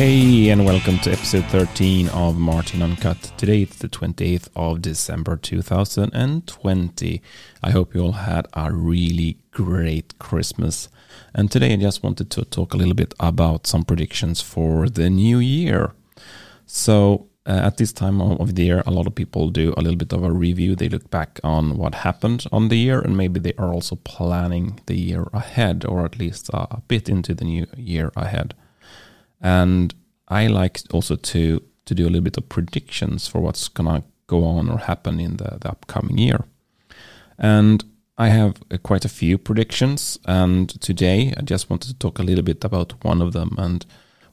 Hey, and welcome to episode 13 of Martin Uncut. Today it's the 28th of December 2020. I hope you all had a really great Christmas. And today I just wanted to talk a little bit about some predictions for the new year. So, uh, at this time of the year, a lot of people do a little bit of a review. They look back on what happened on the year, and maybe they are also planning the year ahead, or at least a bit into the new year ahead. And I like also to to do a little bit of predictions for what's gonna go on or happen in the, the upcoming year. And I have uh, quite a few predictions, and today I just wanted to talk a little bit about one of them. And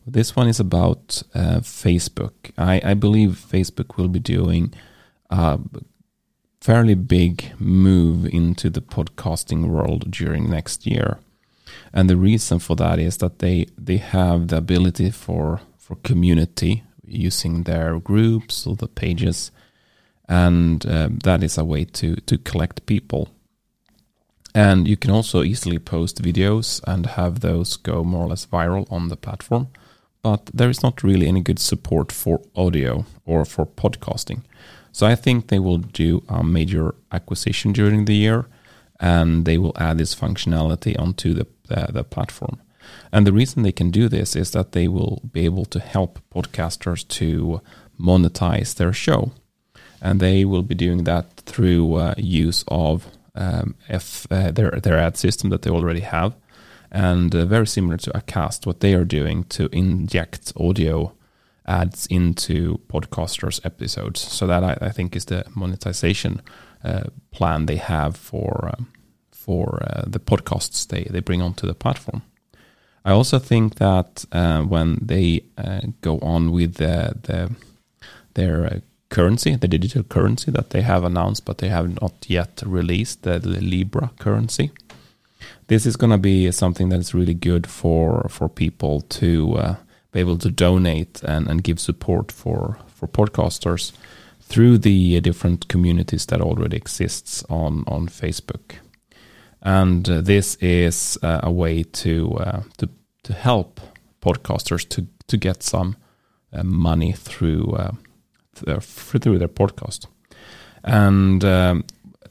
this one is about uh, Facebook. I, I believe Facebook will be doing a fairly big move into the podcasting world during next year. And the reason for that is that they they have the ability for for community using their groups or the pages, and um, that is a way to to collect people. And you can also easily post videos and have those go more or less viral on the platform. But there is not really any good support for audio or for podcasting. So I think they will do a major acquisition during the year and they will add this functionality onto the, uh, the platform. And the reason they can do this is that they will be able to help podcasters to monetize their show. And they will be doing that through uh, use of um, F, uh, their, their ad system that they already have. And uh, very similar to Acast, what they are doing to inject audio ads into podcasters' episodes. So that I, I think is the monetization uh, plan they have for um, for uh, the podcasts they, they bring onto the platform. I also think that uh, when they uh, go on with the, the their uh, currency, the digital currency that they have announced, but they have not yet released the, the Libra currency. This is going to be something that is really good for for people to uh, be able to donate and, and give support for for podcasters through the different communities that already exists on on Facebook and uh, this is uh, a way to uh, to to help podcasters to to get some uh, money through uh, their, through their podcast, and um,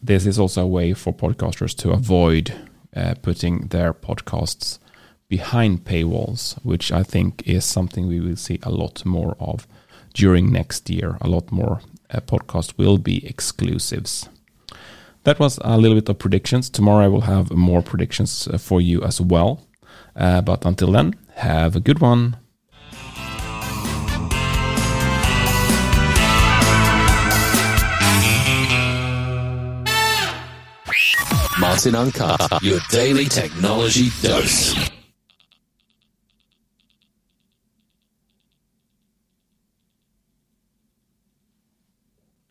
this is also a way for podcasters to avoid uh, putting their podcasts behind paywalls, which I think is something we will see a lot more of during next year. A lot more podcasts will be exclusives that was a little bit of predictions. Tomorrow I will have more predictions uh, for you as well. Uh, but until then, have a good one. Martin Uncut, your daily technology dose.